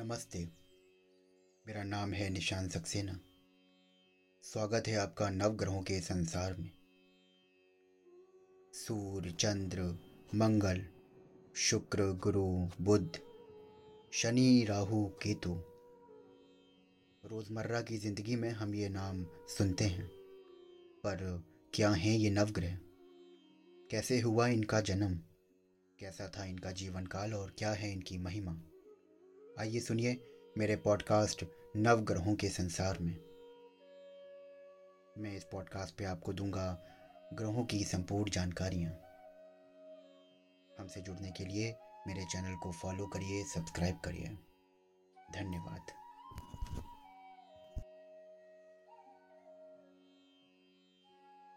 नमस्ते। मेरा नाम है निशान सक्सेना। स्वागत है आपका नवग्रहों के संसार में। सूर्य, चंद्र, मंगल, शुक्र, गुरु, बुध, शनि, राहु, केतु। रोज़मर्रा की ज़िंदगी में हम ये नाम सुनते हैं। पर क्या हैं ये नवग्रह? कैसे हुआ इनका जन्म? कैसा था इनका जीवन काल और क्या है इनकी महिमा? आइए सुनिए मेरे पॉडकास्ट नवग्रहों के संसार में। मैं इस पॉडकास्ट पे आपको दूँगा ग्रहों की संपूर्ण जानकारियाँ। हमसे जुड़ने के लिए मेरे चैनल को फॉलो करिए, सब्सक्राइब करिए।